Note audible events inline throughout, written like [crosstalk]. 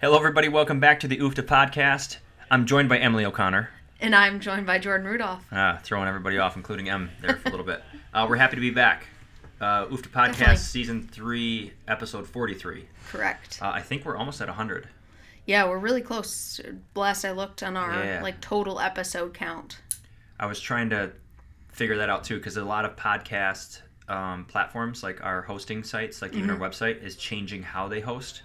Hello, everybody. Welcome back to the UFFDA podcast. I'm joined by Emily O'Connor. And I'm joined by Jordan Rudolph. Ah, throwing everybody off, including Em there for a little bit. [laughs] Uh, we're happy to be back. Uh, UFFDA podcast, Definitely. season three, episode 43. Correct. Uh, I think we're almost at 100. Yeah, we're really close. Last I looked on our Yeah. like total episode count. I was trying to figure that out too because a lot of podcast um, platforms, like our hosting sites, like even our website, is changing how they host.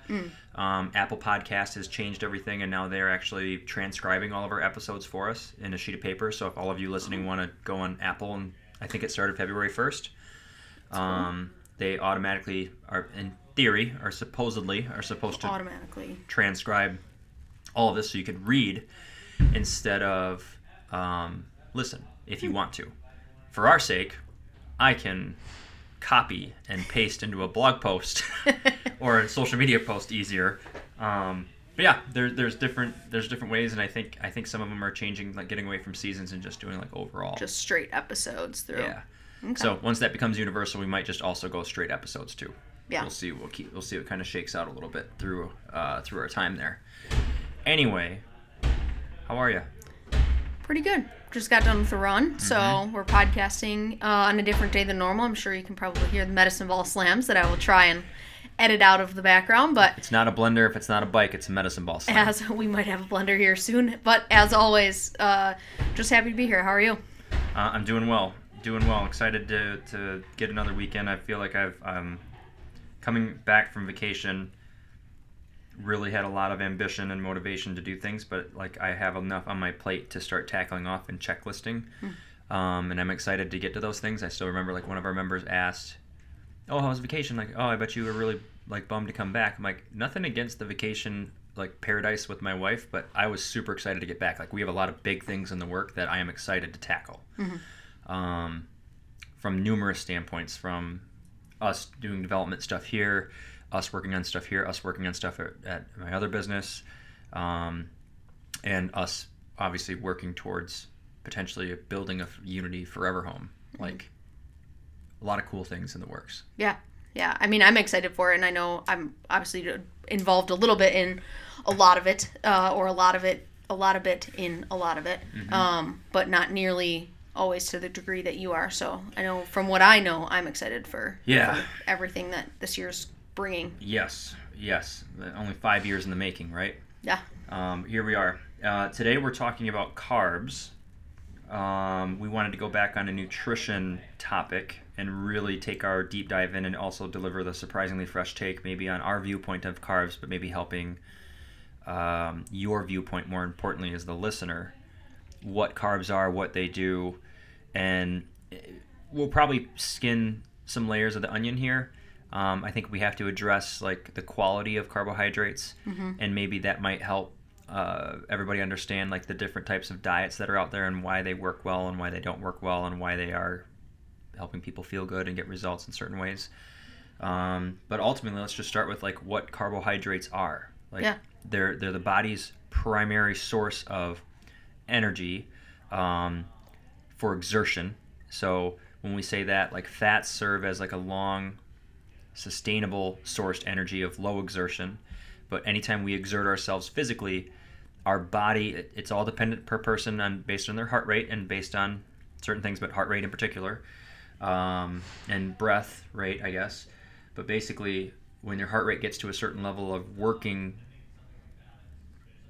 Um, Apple Podcast has changed everything, and now they're actually transcribing all of our episodes for us in a sheet of paper. So if all of you listening want to go on Apple, and I think it started February first, um, they automatically are, in theory, are supposedly are supposed to Automatically. transcribe all of this so you could read instead of um, listen if you want to. For our sake, I can copy and paste into a blog post [laughs] or a social media post easier. Um, but yeah, there, there's different there's different ways, and I think I think some of them are changing, like getting away from seasons and just doing like overall. Just straight episodes through. yeah. So once that becomes universal, we might just also go straight episodes too. Yeah. We'll see. We'll keep. We'll see what kind of shakes out a little bit through uh, through our time there. Anyway, how are you? Pretty good. Just got done with a run, so Mm-hmm. we're podcasting uh, on a different day than normal. I'm sure you can probably hear the medicine ball slams that I will try and edit out of the background, but It's not a blender. If it's not a bike, it's a medicine ball. Slam. as [laughs] we might have a blender here soon. But as always, uh, just happy to be here. How are you? Uh, I'm doing well. Doing well. Excited to, to get another weekend. I feel like I've um, coming back from vacation. Really had a lot of ambition and motivation to do things, but like I have enough on my plate to start tackling off and checklisting. Um, and I'm excited to get to those things. I still remember like one of our members asked, "Oh, how was vacation?" Like, "Oh, I bet you were really like bummed to come back." I'm like, nothing against the vacation like paradise with my wife, but I was super excited to get back. Like we have a lot of big things in the work that I am excited to tackle. Um, from numerous standpoints, from us doing development stuff here, us working on stuff here, us working on stuff at, at my other business, um, and us obviously working towards potentially building a Unity Forever home. Like a lot of cool things in the works. Yeah, yeah. I mean, I'm excited for it, and I know I'm obviously involved a little bit in a lot of it, uh, or a lot of it, a lot of it in a lot of it, Mm-hmm. um, but not nearly always to the degree that you are. So I know from what I know, I'm excited for, Yeah. for everything that this year's bringing. Yes, yes. Only five years in the making, right? Yeah. Um, here we are. Uh, today we're talking about carbs. Um, we wanted to go back on a nutrition topic and really take our deep dive in and also deliver the surprisingly fresh take, maybe on our viewpoint of carbs, but maybe helping um, your viewpoint more importantly as the listener, what carbs are, what they do, and eh, we'll probably skin some layers of the onion here. Um, I think we have to address like the quality of carbohydrates, and maybe that might help uh, everybody understand like the different types of diets that are out there and why they work well and why they don't work well and why they are helping people feel good and get results in certain ways. Um, but ultimately, let's just start with like what carbohydrates are. Like Yeah. they're they're the body's primary source of energy um, for exertion. So when we say that, like fats serve as like a long, sustainable sourced energy of low exertion. But anytime we exert ourselves physically, our body, it's all dependent per person on based on their heart rate and based on certain things, but heart rate in particular, um, and breath rate, I guess. But basically, when your heart rate gets to a certain level of working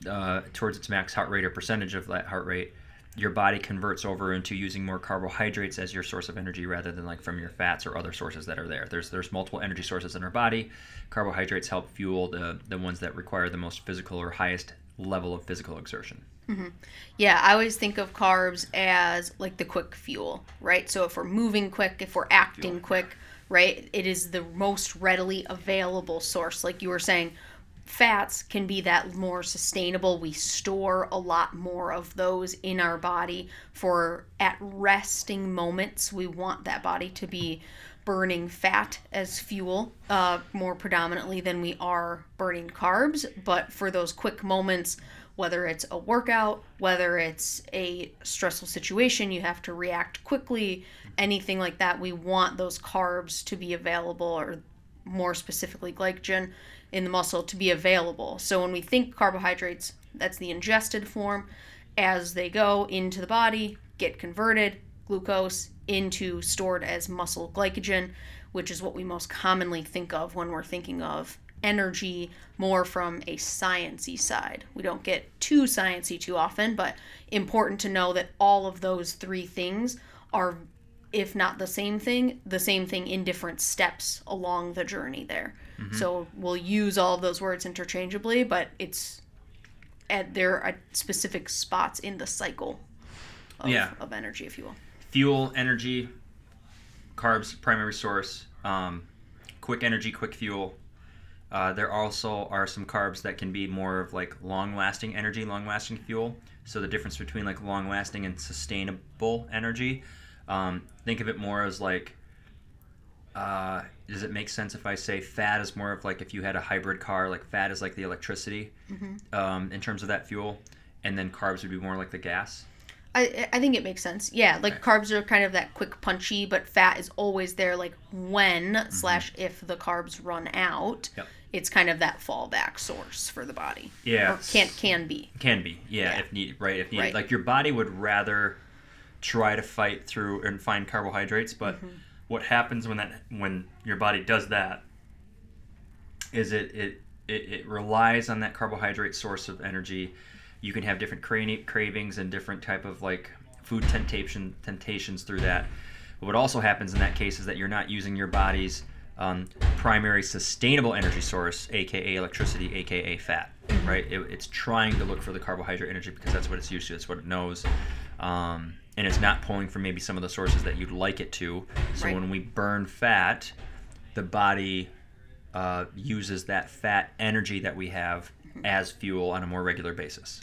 uh, towards its max heart rate or percentage of that heart rate, your body converts over into using more carbohydrates as your source of energy rather than like from your fats or other sources that are there. There's there's multiple energy sources in our body. Carbohydrates help fuel the the ones that require the most physical or highest level of physical exertion. Mm-hmm. Yeah, I always think of carbs as like the quick fuel, right? So if we're moving quick, if we're acting quick, right, it is the most readily available source. Like you were saying, fats can be that more sustainable. We store a lot more of those in our body for at resting moments. We want that body to be burning fat as fuel uh, more predominantly than we are burning carbs. But for those quick moments, whether it's a workout, whether it's a stressful situation, you have to react quickly, anything like that, we want those carbs to be available, or more specifically, glycogen in the muscle to be available. So when we think carbohydrates, that's the ingested form. As they go into the body, get converted, glucose into stored as muscle glycogen, which is what we most commonly think of when we're thinking of energy more from a sciency side. We don't get too sciency too often, but important to know that all of those three things are if not the same thing, the same thing in different steps along the journey there. Mm-hmm. So we'll use all of those words interchangeably, but it's at there are specific spots in the cycle of, yeah. of energy, if you will. Fuel, energy, carbs, primary source, um, quick energy, quick fuel, uh, there also are some carbs that can be more of like long lasting energy, long lasting fuel. So the difference between like long lasting and sustainable energy, um, think of it more as like, uh, does it make sense if I say fat is more of like if you had a hybrid car, like fat is like the electricity mm-hmm. um, in terms of that fuel, and then carbs would be more like the gas? I, I think it makes sense. Yeah, like carbs are kind of that quick punchy, but fat is always there like when mm-hmm. slash if the carbs run out. Yep it's kind of that fallback source for the body. Yeah. Or can can be. Can be. Yeah, yeah. if needed, right? If needed. Right. Like your body would rather try to fight through and find carbohydrates, but mm-hmm. what happens when that when your body does that is it it it, it relies on that carbohydrate source of energy. You can have different cra- cravings and different type of like food temptation temptations through that. But what also happens in that case is that you're not using your body's um, primary sustainable energy source, aka electricity, aka fat, mm-hmm. right? It, it's trying to look for the carbohydrate energy because that's what it's used to, it's what it knows. Um, and it's not pulling from maybe some of the sources that you'd like it to. So right. when we burn fat, the body uh, uses that fat energy that we have as fuel on a more regular basis.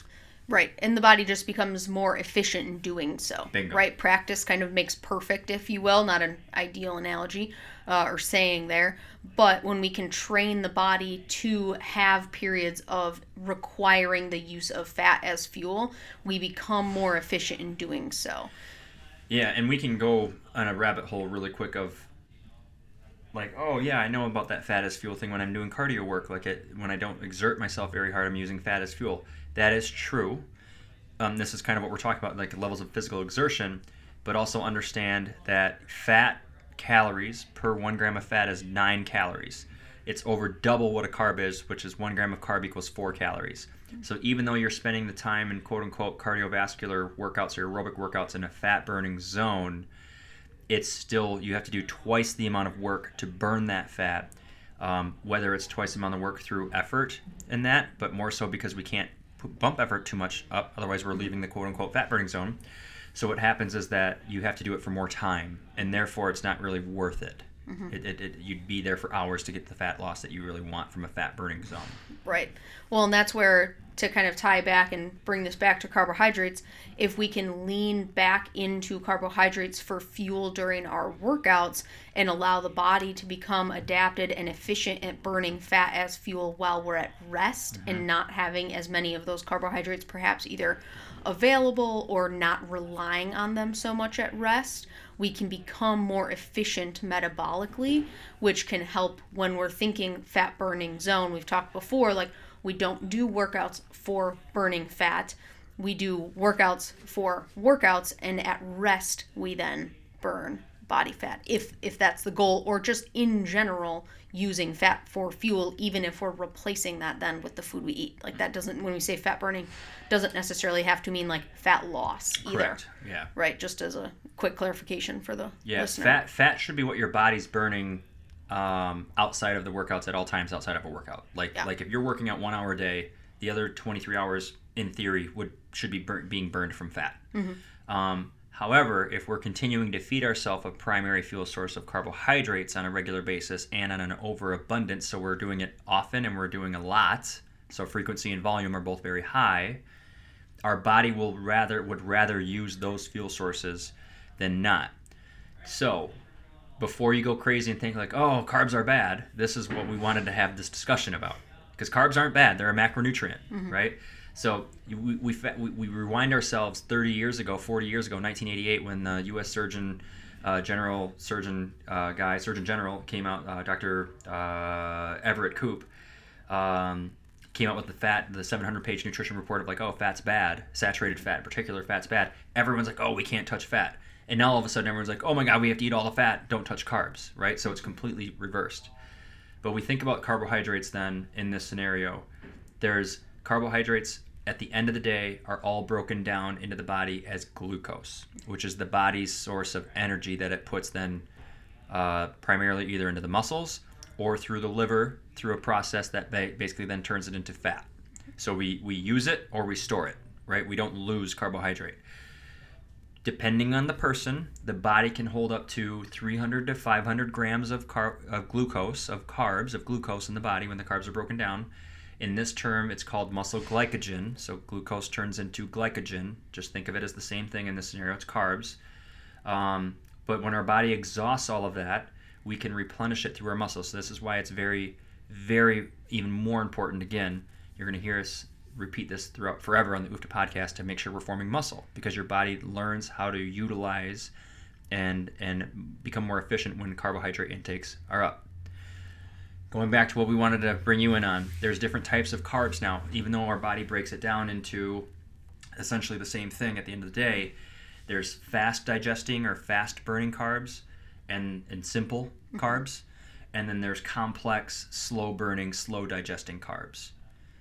Right, and the body just becomes more efficient in doing so. Bingo. Right, practice kind of makes perfect, if you will. Not an ideal analogy uh, or saying there, but when we can train the body to have periods of requiring the use of fat as fuel, we become more efficient in doing so. Yeah, and we can go on a rabbit hole really quick of like, oh yeah, I know about that fat as fuel thing when I'm doing cardio work. Like it, when I don't exert myself very hard, I'm using fat as fuel that is true. Um, this is kind of what we're talking about, like levels of physical exertion, but also understand that fat calories per one gram of fat is nine calories. It's over double what a carb is, which is one gram of carb equals four calories. So even though you're spending the time in quote unquote cardiovascular workouts or aerobic workouts in a fat burning zone, it's still, you have to do twice the amount of work to burn that fat. Um, whether it's twice the amount of work through effort in that, but more so because we can't bump effort too much up. Otherwise, we're leaving the quote unquote fat burning zone. So what happens is that you have to do it for more time, and therefore it's not really worth it. Mm-hmm. It, it, it, you'd be there for hours to get the fat loss that you really want from a fat burning zone. Right. Well, and that's where to kind of tie back and bring this back to carbohydrates, if we can lean back into carbohydrates for fuel during our workouts and allow the body to become adapted and efficient at burning fat as fuel while we're at rest mm-hmm. and not having as many of those carbohydrates perhaps either available or not relying on them so much at rest, we can become more efficient metabolically, which can help when we're thinking fat burning zone. We've talked before, like we don't do workouts for burning fat. We do workouts for workouts, and at rest, we then burn body fat if if that's the goal or just in general using fat for fuel even if we're replacing that then with the food we eat like that doesn't when we say fat burning doesn't necessarily have to mean like fat loss either Correct. yeah right just as a quick clarification for the yes listener. fat fat should be what your body's burning um, outside of the workouts at all times outside of a workout. Like yeah. like if you're working out one hour a day, the other 23 hours in theory would should be being burned from fat. Mm-hmm. Um, However, if we're continuing to feed ourselves a primary fuel source of carbohydrates on a regular basis and on an overabundance, so we're doing it often and we're doing a lot, so frequency and volume are both very high, our body will rather would rather use those fuel sources than not. So, before you go crazy and think like, "Oh, carbs are bad," this is what we wanted to have this discussion about. Because carbs aren't bad; they're a macronutrient, mm-hmm. right? So we, we, we, rewind ourselves 30 years ago, 40 years ago, 1988, when the U.S. Surgeon uh, General Surgeon uh, guy, Surgeon General, came out, uh, Dr. Uh, Everett Koop, um, came out with the fat, the 700-page nutrition report of like, oh, fat's bad, saturated fat, particular fat's bad. Everyone's like, oh, we can't touch fat, and now all of a sudden everyone's like, oh my God, we have to eat all the fat, don't touch carbs, right? So it's completely reversed. But we think about carbohydrates then in this scenario. There's carbohydrates at the end of the day are all broken down into the body as glucose, which is the body's source of energy that it puts then uh, primarily either into the muscles or through the liver through a process that ba- basically then turns it into fat. So we, we use it or we store it, right? We don't lose carbohydrate. Depending on the person, the body can hold up to 300 to 500 grams of, car- of glucose, of carbs, of glucose in the body when the carbs are broken down in this term, it's called muscle glycogen. So glucose turns into glycogen. Just think of it as the same thing in this scenario. It's carbs. Um, but when our body exhausts all of that, we can replenish it through our muscles. So this is why it's very, very even more important. Again, you're going to hear us repeat this throughout forever on the UFFDA podcast to make sure we're forming muscle because your body learns how to utilize and and become more efficient when carbohydrate intakes are up going back to what we wanted to bring you in on, there's different types of carbs now. Even though our body breaks it down into essentially the same thing at the end of the day, there's fast digesting or fast burning carbs and, and simple mm-hmm. carbs. And then there's complex, slow burning, slow digesting carbs.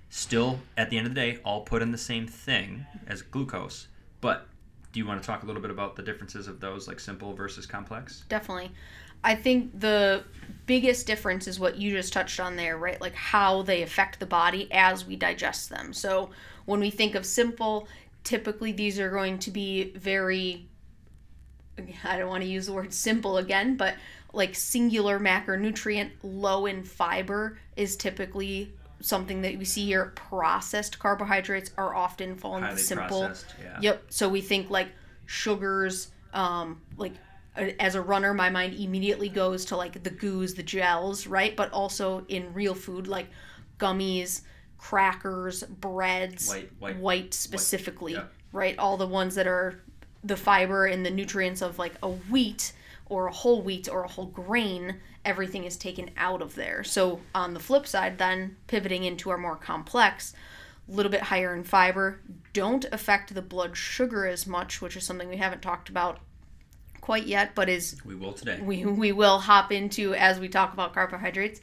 Still, at the end of the day, all put in the same thing as glucose. But do you want to talk a little bit about the differences of those, like simple versus complex? Definitely. I think the biggest difference is what you just touched on there, right? Like how they affect the body as we digest them. So when we think of simple, typically these are going to be very [laughs] I don't want to use the word simple again, but like singular macronutrient, low in fiber is typically something that we see here. Processed carbohydrates are often fall into simple. Yeah. Yep. So we think like sugars, um, like as a runner, my mind immediately goes to like the goos, the gels, right? But also in real food, like gummies, crackers, breads, white, white, white specifically, white. Yeah. right? All the ones that are the fiber and the nutrients of like a wheat or a whole wheat or a whole grain, everything is taken out of there. So on the flip side, then pivoting into our more complex, a little bit higher in fiber, don't affect the blood sugar as much, which is something we haven't talked about quite yet, but is we will today. We we will hop into as we talk about carbohydrates.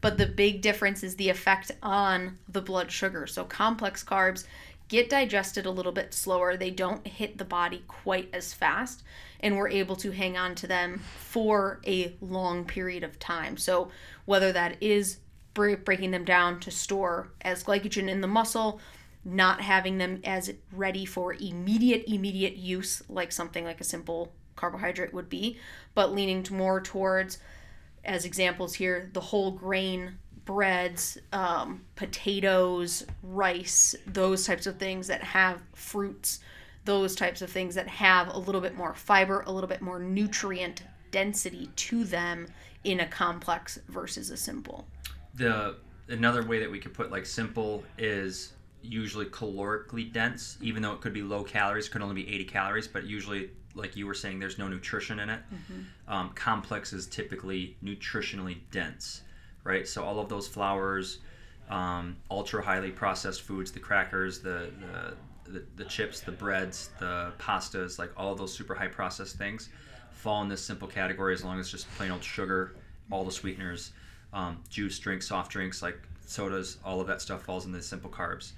But the big difference is the effect on the blood sugar. So complex carbs get digested a little bit slower. They don't hit the body quite as fast, and we're able to hang on to them for a long period of time. So whether that is breaking them down to store as glycogen in the muscle, not having them as ready for immediate immediate use like something like a simple carbohydrate would be, but leaning more towards, as examples here, the whole grain breads, um, potatoes, rice, those types of things that have fruits, those types of things that have a little bit more fiber, a little bit more nutrient density to them in a complex versus a simple. The another way that we could put like simple is usually calorically dense, even though it could be low calories, could only be 80 calories, but usually like you were saying, there's no nutrition in it. Mm-hmm. Um, complex is typically nutritionally dense, right? So all of those flours, um, ultra highly processed foods, the crackers, the, the, the the chips, the breads, the pastas, like all of those super high processed things, fall in this simple category as long as just plain old sugar, all the sweeteners, um, juice, drinks, soft drinks, like sodas, all of that stuff falls in the simple carbs.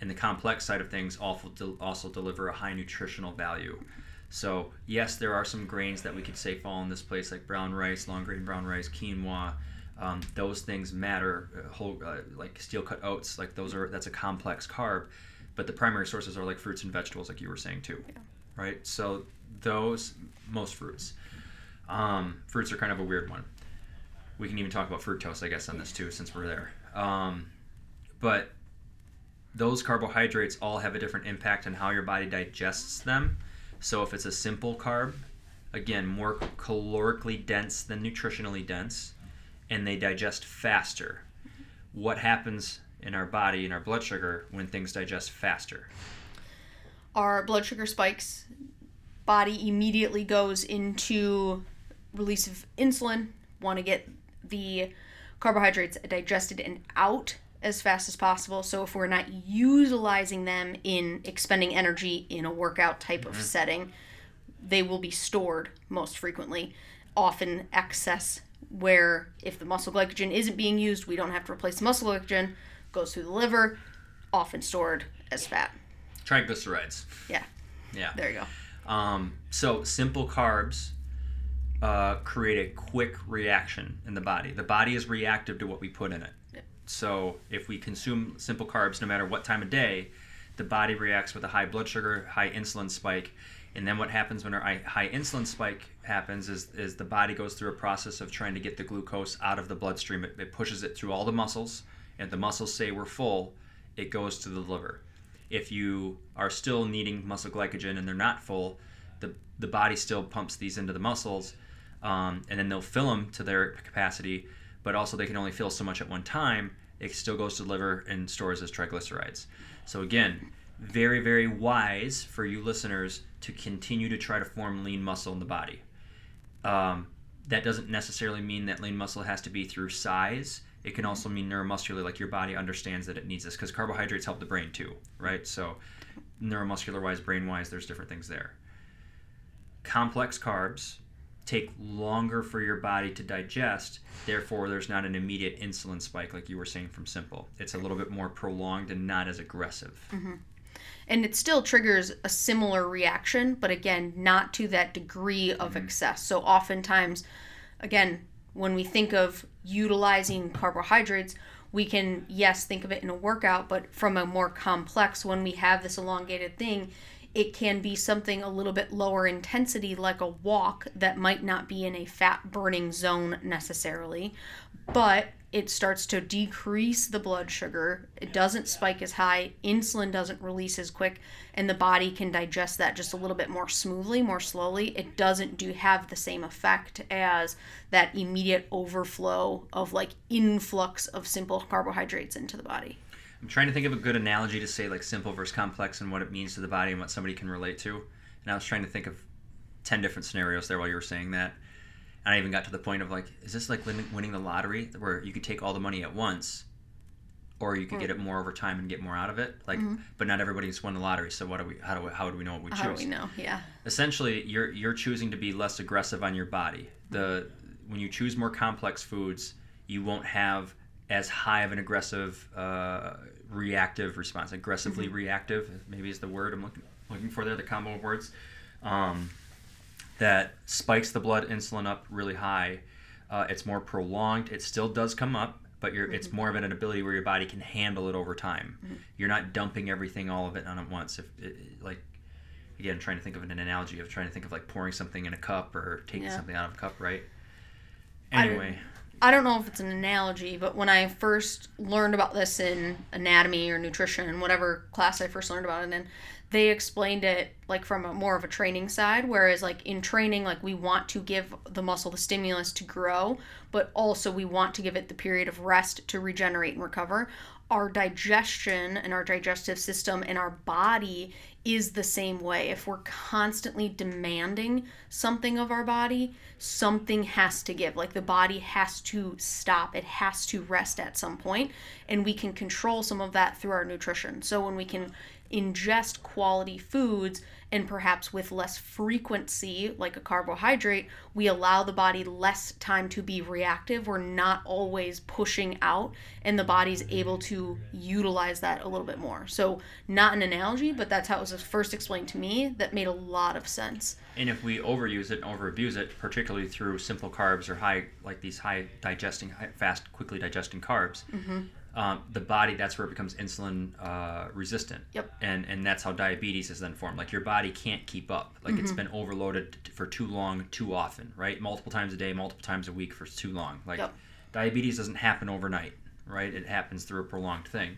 And the complex side of things also, also deliver a high nutritional value. So yes, there are some grains that we could say fall in this place, like brown rice, long grain brown rice, quinoa. Um, those things matter. Uh, whole uh, like steel cut oats, like those are that's a complex carb, but the primary sources are like fruits and vegetables, like you were saying too, yeah. right? So those, most fruits. Um, fruits are kind of a weird one. We can even talk about fructose, I guess, on this too, since we're there. Um, but those carbohydrates all have a different impact on how your body digests them. So if it's a simple carb, again, more calorically dense than nutritionally dense, and they digest faster. What happens in our body, in our blood sugar, when things digest faster? Our blood sugar spikes, body immediately goes into release of insulin, want to get the carbohydrates digested and out as fast as possible. So if we're not utilizing them in expending energy in a workout type of setting, they will be stored most frequently, often excess where if the muscle glycogen isn't being used, we don't have to replace the muscle glycogen, goes through the liver, often stored as fat. Triglycerides. Yeah. Yeah. There you go. Um, so simple carbs uh, create a quick reaction in the body. The body is reactive to what we put in it. So if we consume simple carbs, no matter what time of day, the body reacts with a high blood sugar, high insulin spike. And then what happens when our high high insulin spike happens is, is the body goes through a process of trying to get the glucose out of the bloodstream. It, it pushes it through all the muscles, and the muscles say we're full, it goes to the liver. If you are still needing muscle glycogen and they're not full, the, the body still pumps these into the muscles, um, and then they'll fill them to their capacity, but also they can only fill so much at one time. It still goes to the liver and stores as triglycerides. So again, very very wise for you listeners to continue to try to form lean muscle in the body. Um, that doesn't necessarily mean that lean muscle has to be through size. It can also mean neuromuscular, like your body understands that it needs this, because carbohydrates help the brain too, right? So, neuromuscular wise, brain wise, there's different things there. Complex carbs take longer for your body to digest, therefore, there's not an immediate insulin spike like you were saying from simple. It's a little bit more prolonged and not as aggressive. Mm-hmm. And it still triggers a similar reaction, but again, not to that degree of mm-hmm. excess. So oftentimes, again, when we think of utilizing carbohydrates, we can, yes, think of it in a workout, but from a more complex, when we have this elongated thing, it can be something a little bit lower intensity, like a walk, that might not be in a fat burning zone necessarily, but it starts to decrease the blood sugar. It doesn't spike as high, insulin doesn't release as quick, and the body can digest that just a little bit more smoothly, more slowly. It doesn't do have the same effect as that immediate overflow of like influx of simple carbohydrates into the body. I'm trying to think of a good analogy to say like simple versus complex and what it means to the body and what somebody can relate to. And I was trying to think of 10 different scenarios there while you were saying that. And I even got to the point of like, is this like winning the lottery where you could take all the money at once or you could get it more over time and get more out of it? Like, mm-hmm. but not everybody's won the lottery. So what do we, how do we, how do we know what we choose? How do we know? Yeah. essentially you're you're choosing to be less aggressive on your body. The when you choose more complex foods, you won't have as high of an aggressive uh, reactive response. Aggressively reactive maybe is the word I'm looking looking for there. The combo of words um, that spikes the blood insulin up really high. Uh, it's more prolonged. It still does come up, but you're, it's more of an ability where your body can handle it over time. You're not dumping everything, all of it, on at once. If it, like again trying to think of an analogy of trying to think of like pouring something in a cup or taking Yeah. something out of a cup right anyway I don't know if it's an analogy, but when I first learned about this in anatomy or nutrition, whatever class I first learned about it in, they explained it like from a more of a training side. Whereas, like in training, like we want to give the muscle the stimulus to grow, but also we want to give it the period of rest to regenerate and recover. Our digestion and our digestive system and our body is the same way. If we're constantly demanding something of our body, something has to give. Like the body has to stop, it has to rest at some point, and we can control some of that through our nutrition. So when we can ingest quality foods and perhaps with less frequency, like a carbohydrate, we allow the body less time to be reactive. We're not always pushing out, and the body's able to utilize that a little bit more. So, not an analogy, but that's how it was first explained to me. That made a lot of sense. and if we overuse it and overabuse it particularly through simple carbs or high like these high digesting high, fast quickly digesting carbs mm-hmm. Um, the body that's where it becomes insulin uh, resistant. Yep. And and that's how diabetes is then formed. Like your body can't keep up. Like Mm-hmm. it's been overloaded for too long, too often, right? Multiple times a day, multiple times a week for too long. Like Yep. diabetes doesn't happen overnight, right? It happens through a prolonged thing.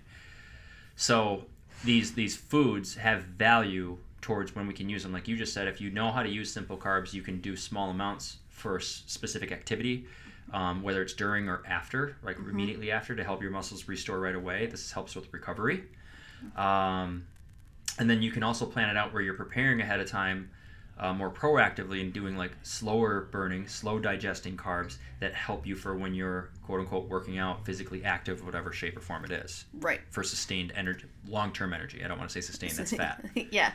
So these these foods have value towards when we can use them. Like you just said, if you know how to use simple carbs, you can do small amounts for a specific activity, um, whether it's during or after, like immediately after, to help your muscles restore right away. This helps with recovery. Um, and then you can also plan it out where you're preparing ahead of time. Uh, more proactively and doing like slower burning, slow digesting carbs that help you for when you're quote unquote working out, physically active, whatever shape or form it is Right. for sustained energy, long term energy. I don't want to say sustained, that's fat. [laughs] yeah.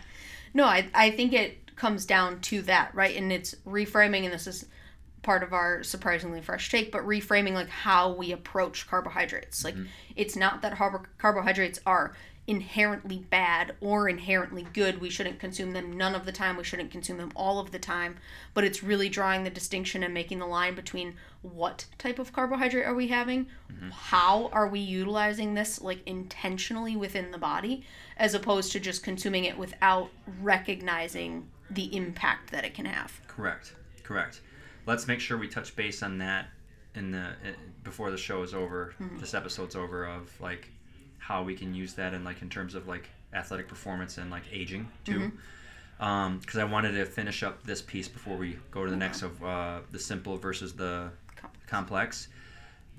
No, I, I think it comes down to that, right? And it's reframing, and this is part of our surprisingly fresh take, but reframing like how we approach carbohydrates. Like, mm-hmm. it's not that carb- carbohydrates are inherently bad or inherently good. We shouldn't consume them none of the time. We shouldn't consume them all of the time. But it's really drawing the distinction and making the line between what type of carbohydrate are we having, mm-hmm. how are we utilizing this like intentionally within the body, as opposed to just consuming it without recognizing the impact that it can have. Correct, correct. Let's make sure we touch base on that in the uh, before the show is over, this episode's over, of like how we can use that in like in terms of like athletic performance and like aging too. Because I wanted to finish up this piece before we go to the next of uh, the simple versus the complex.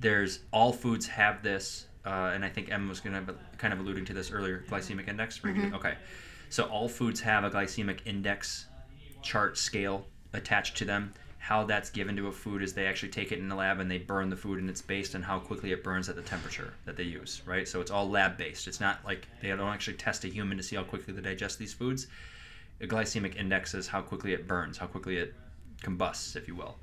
There's all foods have this, uh, and I think Emma was gonna kind of alluding to this earlier. Glycemic index. You- Okay, so all foods have a glycemic index chart scale attached to them. How that's given to a food is they actually take it in the lab and they burn the food, and it's based on how quickly it burns at the temperature that they use, right? So it's all lab based. It's not like they don't actually test a human to see how quickly they digest these foods. A glycemic index is how quickly it burns, how quickly it combusts, if you will.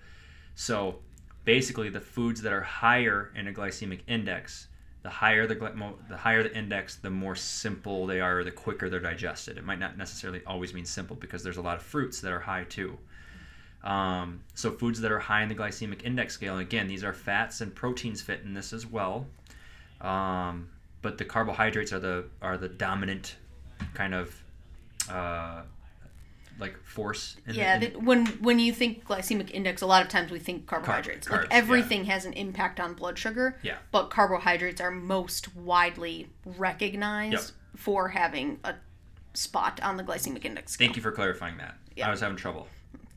So basically, the foods that are higher in a glycemic index, the higher the the higher the index, the more simple they are, the quicker they're digested. It might not necessarily always mean simple because there's a lot of fruits that are high too. Um, so foods that are high in the glycemic index scale, and again, these are fats and proteins fit in this as well. Um, but the carbohydrates are the are the dominant kind of uh, like force. In Yeah, the, in, when when you think glycemic index, a lot of times we think carbohydrates. carbs, like yeah. everything has an impact on blood sugar. Yeah. But carbohydrates are most widely recognized Yep. for having a spot on the glycemic index scale. Thank you for clarifying that. Yeah. I was having trouble.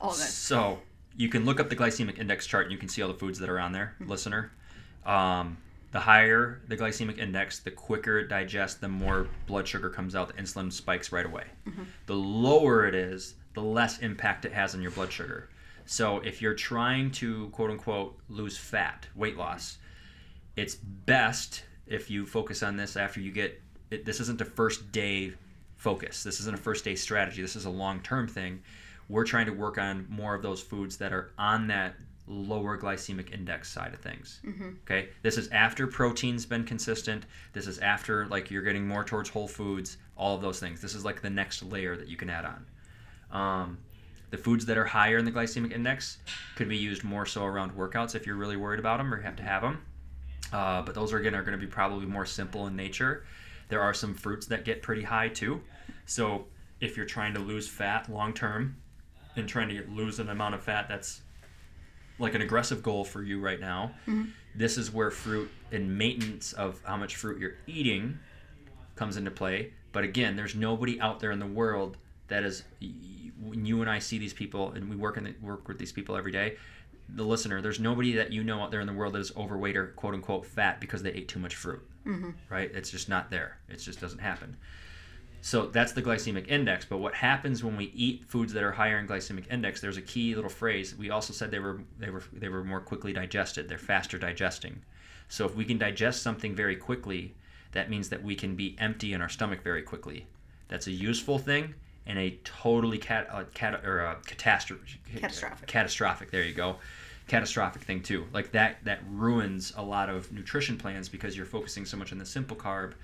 All good. So you can look up the glycemic index chart and you can see all the foods that are on there, Mm-hmm. listener. Um, the higher the glycemic index, the quicker it digests, the more blood sugar comes out, the insulin spikes right away. Mm-hmm. The lower it is, the less impact it has on your blood sugar. So if you're trying to quote unquote lose fat, weight loss, it's best if you focus on this after you get it, this isn't a first day focus this isn't a first day strategy this is a long term thing we're trying to work on more of those foods that are on that lower glycemic index side of things. Okay? This is after protein's been consistent. This is after like you're getting more towards whole foods all of those things. This is like the next layer that you can add on. Um, the foods that are higher in the glycemic index could be used more so around workouts if you're really worried about them or have to have them uh, but those are again are going to be probably more simple in nature. There are some fruits that get pretty high too. So if you're trying to lose fat long term and trying to lose an amount of fat that's like an aggressive goal for you right now, mm-hmm. this is where fruit and maintenance of how much fruit you're eating comes into play. But again, there's nobody out there in the world that is when you and I see these people and we work in the, work with these people every day. The listener, there's nobody that you know out there in the world that is overweight or quote unquote fat because they ate too much fruit. Mm-hmm. Right? It's just not there. It just doesn't happen. So that's the glycemic index. But what happens when we eat foods that are higher in glycemic index? There's a key little phrase. We also said they were they were they were more quickly digested. They're faster digesting. So if we can digest something very quickly, that means that we can be empty in our stomach very quickly. That's a useful thing and a totally cat, uh, cat or a catastrophe Catastrophic. catastrophic. There you go. Catastrophic thing too. Like that that ruins a lot of nutrition plans because you're focusing so much on the simple carb.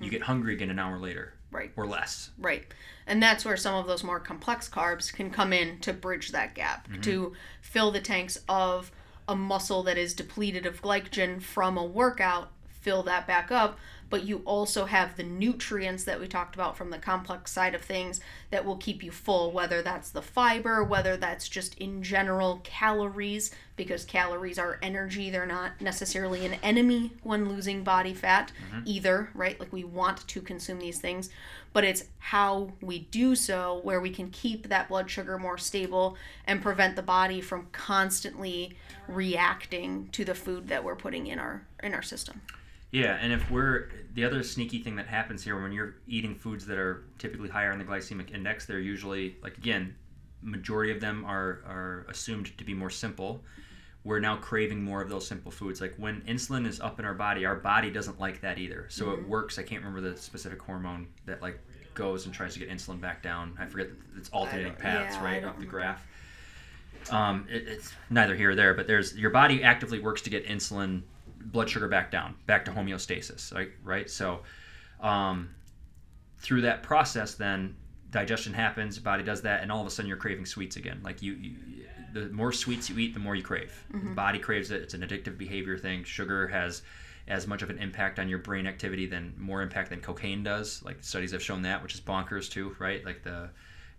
You get hungry again an hour later Right. or less. Right. And that's where some of those more complex carbs can come in to bridge that gap, mm-hmm. to fill the tanks of a muscle that is depleted of glycogen from a workout, fill that back up but you also have the nutrients that we talked about from the complex side of things that will keep you full, whether that's the fiber, whether that's just in general calories, because calories are energy. They're not necessarily an enemy when losing body fat mm-hmm. either, right? Like we want to consume these things, but it's how we do so where we can keep that blood sugar more stable and prevent the body from constantly reacting to the food that we're putting in our in our system. Yeah, and if we're the other sneaky thing that happens here when you're eating foods that are typically higher in the glycemic index, they're usually like again, majority of them are are assumed to be more simple. We're now craving more of those simple foods. Like when insulin is up in our body, our body doesn't like that either. So mm-hmm. it works. I can't remember the specific hormone that like goes and tries to get insulin back down. I forget it's alternating paths, yeah, right, up the graph. Um, it, it's neither here or there, but there's your body actively works to get insulin blood sugar back down, back to homeostasis, right? Right. So, um, through that process, then digestion happens, body does that, and all of a sudden you're craving sweets again. Like you, you the more sweets you eat, the more you crave. Mm-hmm. The body craves it. It's an addictive behavior thing. Sugar has as much of an impact on your brain activity than more impact than cocaine does. Like studies have shown that, which is bonkers too, right? Like the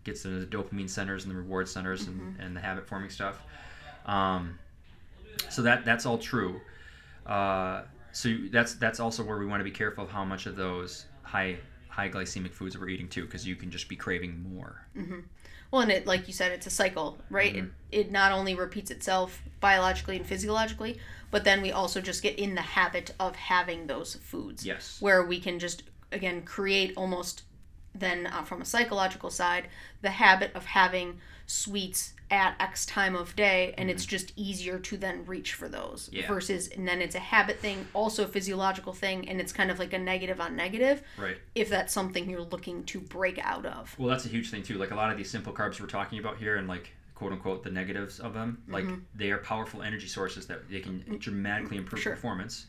gets into the dopamine centers and the reward centers mm-hmm. and, and the habit forming stuff. Um, so that that's all true. Uh, so that's that's also where we want to be careful of how much of those high high glycemic foods we're eating too, because you can just be craving more. Mm-hmm. Well, and it like you said, it's a cycle, right? Mm-hmm. It it not only repeats itself biologically and physiologically, but then we also just get in the habit of having those foods. Yes. Where we can just again create almost then uh, from a psychological side the habit of having sweets at X time of day, and mm-hmm. it's just easier to then reach for those. Yeah. Versus, and then it's a habit thing, also a physiological thing, and it's kind of like a negative on negative. Right. If that's something you're looking to break out of. Well, that's a huge thing too. Like a lot of these simple carbs we're talking about here, and like quote unquote the negatives of them, like mm-hmm. they are powerful energy sources that they can mm, dramatically improve sure. performance.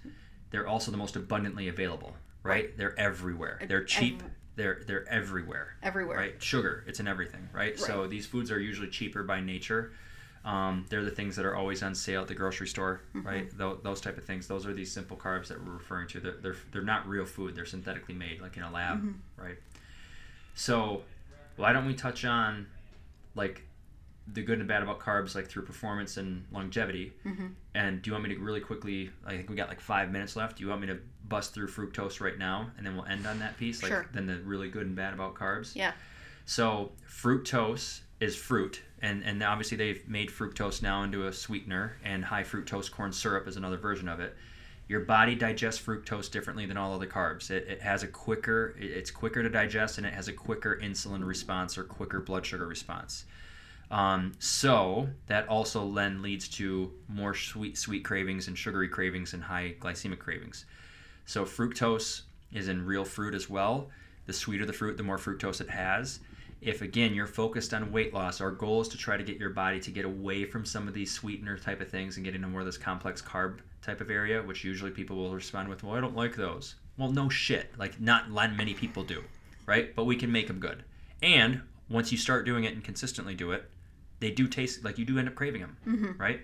They're also the most abundantly available. Right? They're everywhere. They're cheap they're they're everywhere. Everywhere. Right? Sugar, it's in everything, right? right. So these foods are usually cheaper by nature. Um, they're the things that are always on sale at the grocery store, mm-hmm. right? Th- those type of things. Those are these simple carbs that we're referring to. They're, they're, they're not real food. They're synthetically made, like in a lab, mm-hmm. right? So, why don't we touch on like the good and bad about carbs like through performance and longevity. Mm-hmm. And do you want me to really quickly? I think we got like five minutes left. Do you want me to bust through fructose right now, and then we'll end on that piece? Like sure. then the really good and bad about carbs. Yeah. So fructose is fruit, and and obviously they've made fructose now into a sweetener, and high fructose corn syrup is another version of it. Your body digests fructose differently than all other carbs. It, it has a quicker, it's quicker to digest, and it has a quicker insulin response or quicker blood sugar response. Um, so that also then leads to more sweet sweet cravings and sugary cravings and high glycemic cravings. So fructose is in real fruit as well. The sweeter the fruit, the more fructose it has. If again you're focused on weight loss, our goal is to try to get your body to get away from some of these sweetener type of things and get into more of this complex carb type of area, which usually people will respond with, "Well, I don't like those." Well, no shit. Like not many people do, right? But we can make them good. And once you start doing it and consistently do it, they do taste like you do end up craving them, mm-hmm. right?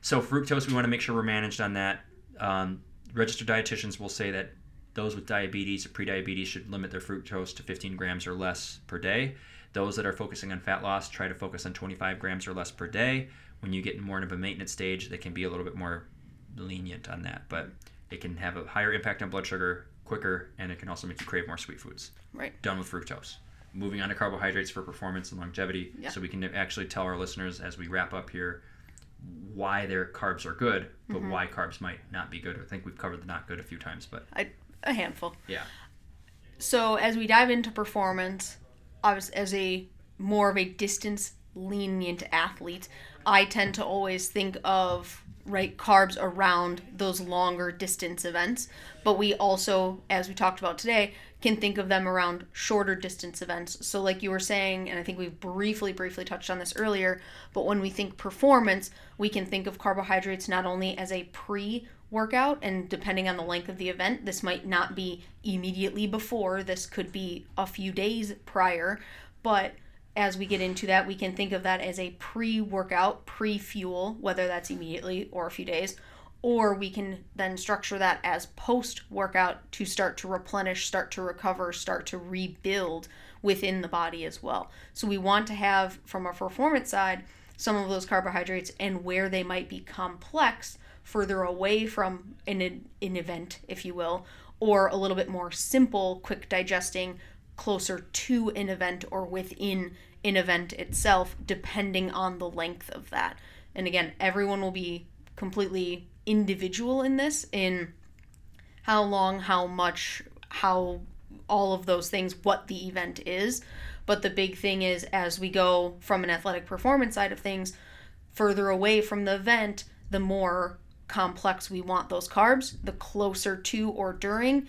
So fructose, we want to make sure we're managed on that. Um, registered dietitians will say that those with diabetes or prediabetes should limit their fructose to 15 grams or less per day. Those that are focusing on fat loss try to focus on 25 grams or less per day. When you get more of a maintenance stage, they can be a little bit more lenient on that, but it can have a higher impact on blood sugar quicker, and it can also make you crave more sweet foods. Right. Done with fructose moving on to carbohydrates for performance and longevity yeah. so we can actually tell our listeners as we wrap up here why their carbs are good but mm-hmm. why carbs might not be good i think we've covered the not good a few times but I, a handful yeah so as we dive into performance as a more of a distance lenient athlete i tend to always think of right carbs around those longer distance events but we also as we talked about today can think of them around shorter distance events. So, like you were saying, and I think we've briefly, briefly touched on this earlier, but when we think performance, we can think of carbohydrates not only as a pre workout, and depending on the length of the event, this might not be immediately before, this could be a few days prior, but as we get into that, we can think of that as a pre workout, pre fuel, whether that's immediately or a few days, or we can then structure that as post workout to start to replenish, start to recover, start to rebuild within the body as well. So we want to have from a performance side some of those carbohydrates and where they might be complex further away from an, an event, if you will, or a little bit more simple, quick digesting, closer to an event or within an event itself, depending on the length of that. And again, everyone will be completely individual in this, in how long, how much, how all of those things, what the event is. But the big thing is, as we go from an athletic performance side of things, further away from the event, the more complex we want those carbs, the closer to or during,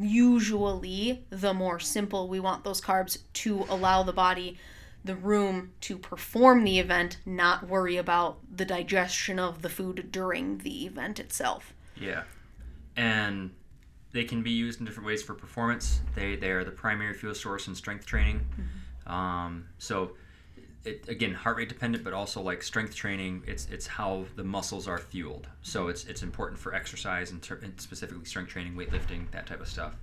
usually the more simple we want those carbs to allow the body the room to perform the event, not worry about the digestion of the food during the event itself. Yeah. And they can be used in different ways for performance. They, they are the primary fuel source in strength training. Mm-hmm. Um, so it, again heart rate dependent but also like strength training it's it's how the muscles are fueled so it's it's important for exercise and, ter- and specifically strength training weightlifting that type of stuff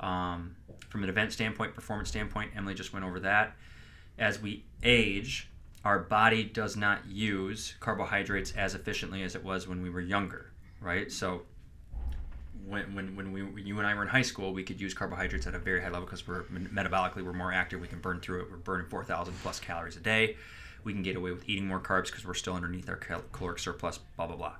um, from an event standpoint performance standpoint emily just went over that as we age our body does not use carbohydrates as efficiently as it was when we were younger right so when, when, when we you and I were in high school, we could use carbohydrates at a very high level because we're metabolically we're more active. We can burn through it. We're burning 4,000 plus calories a day. We can get away with eating more carbs because we're still underneath our cal- caloric surplus. Blah blah blah.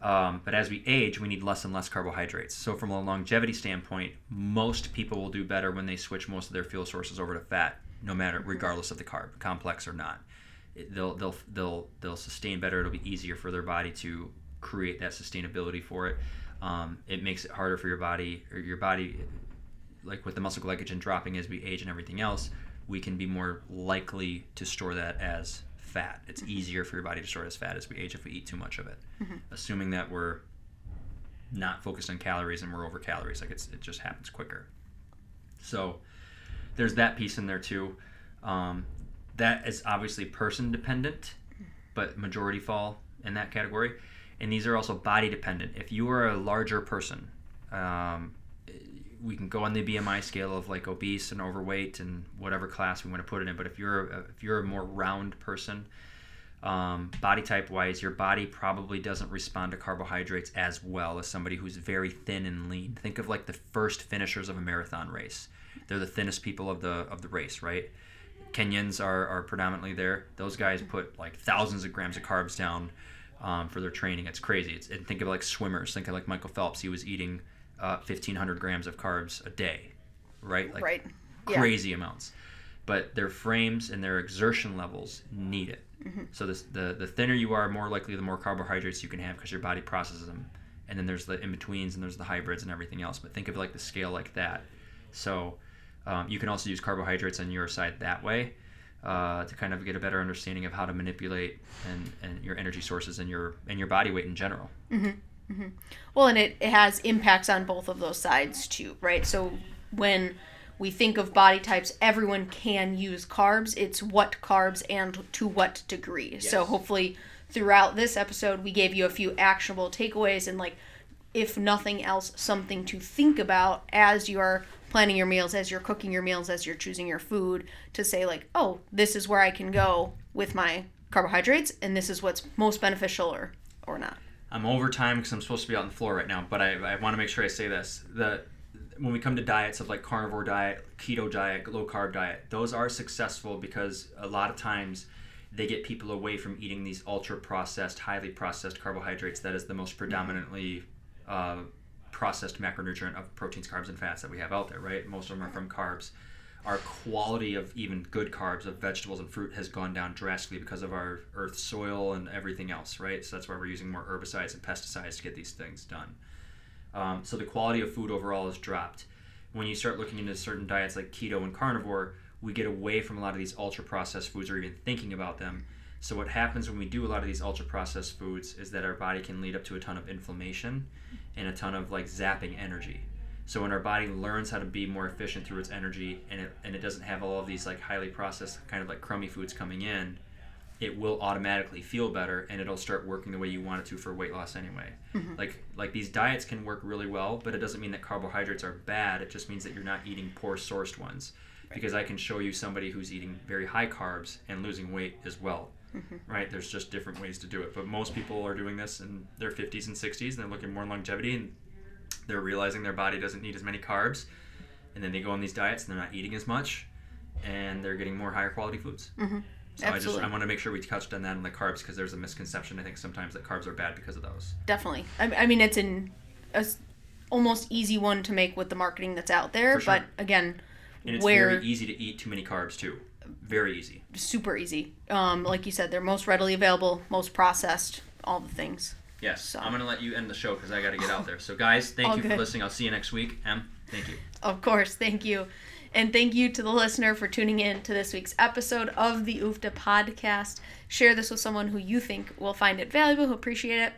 Um, but as we age, we need less and less carbohydrates. So from a longevity standpoint, most people will do better when they switch most of their fuel sources over to fat, no matter regardless of the carb, complex or not. It, they'll they'll they'll they'll sustain better. It'll be easier for their body to create that sustainability for it um, it makes it harder for your body or your body like with the muscle glycogen dropping as we age and everything else we can be more likely to store that as fat it's mm-hmm. easier for your body to store as fat as we age if we eat too much of it mm-hmm. assuming that we're not focused on calories and we're over calories like it's, it just happens quicker so there's that piece in there too um, that is obviously person dependent but majority fall in that category and these are also body dependent. If you are a larger person, um, we can go on the BMI scale of like obese and overweight and whatever class we want to put it in. But if you're a, if you're a more round person, um, body type wise, your body probably doesn't respond to carbohydrates as well as somebody who's very thin and lean. Think of like the first finishers of a marathon race. They're the thinnest people of the of the race, right? Kenyans are, are predominantly there. Those guys put like thousands of grams of carbs down um, for their training. It's crazy. It's, and think of like swimmers. Think of like Michael Phelps. He was eating uh, 1,500 grams of carbs a day, right? Like right. crazy yeah. amounts. But their frames and their exertion levels need it. Mm-hmm. So this, the the thinner you are, more likely the more carbohydrates you can have because your body processes them. And then there's the in betweens and there's the hybrids and everything else. But think of like the scale like that. So um, you can also use carbohydrates on your side that way uh, to kind of get a better understanding of how to manipulate and, and your energy sources and your and your body weight in general. Mm-hmm. Mm-hmm. Well, and it, it has impacts on both of those sides too, right? So when we think of body types, everyone can use carbs. It's what carbs and to what degree. Yes. So hopefully throughout this episode, we gave you a few actionable takeaways and like, if nothing else, something to think about as you are planning your meals as you're cooking your meals as you're choosing your food to say like oh this is where i can go with my carbohydrates and this is what's most beneficial or or not i'm over time because i'm supposed to be out on the floor right now but i, I want to make sure i say this the when we come to diets of like carnivore diet keto diet low carb diet those are successful because a lot of times they get people away from eating these ultra processed highly processed carbohydrates that is the most predominantly uh, processed macronutrient of proteins, carbs, and fats that we have out there, right? Most of them are from carbs. Our quality of even good carbs of vegetables and fruit has gone down drastically because of our earth soil and everything else, right? So that's why we're using more herbicides and pesticides to get these things done. Um, so the quality of food overall has dropped. When you start looking into certain diets like keto and carnivore, we get away from a lot of these ultra processed foods or even thinking about them. So what happens when we do a lot of these ultra processed foods is that our body can lead up to a ton of inflammation and a ton of like zapping energy. So when our body learns how to be more efficient through its energy and it, and it doesn't have all of these like highly processed kind of like crummy foods coming in, it will automatically feel better and it'll start working the way you want it to for weight loss anyway. Mm-hmm. Like like these diets can work really well, but it doesn't mean that carbohydrates are bad. It just means that you're not eating poor sourced ones. Because I can show you somebody who's eating very high carbs and losing weight as well. Mm-hmm. Right? There's just different ways to do it. But most people are doing this in their 50s and 60s and they're looking more longevity and they're realizing their body doesn't need as many carbs. And then they go on these diets and they're not eating as much and they're getting more higher quality foods. Mhm. So I just I want to make sure we touched on that on the carbs because there's a misconception I think sometimes that carbs are bad because of those. Definitely. I, I mean, it's an a almost easy one to make with the marketing that's out there, sure. but again, And it's where very easy to eat too many carbs too. Very easy. super easy. Um, like you said, they're most readily available, most processed, all the things. Yes. So- I'm gonna let you end the show because I got to get out there. So guys, thank All you for listening. I'll see you next week. Em, thank you. Of course, thank you. And thank you to the listener for tuning in to this week's episode of the UFFDA podcast. Share this with someone who you think will find it valuable, who appreciate it.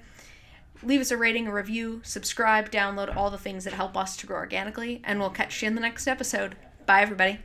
Leave us a rating, a review, subscribe, download all the things that help us to grow organically, and we'll catch you in the next episode. Bye, everybody.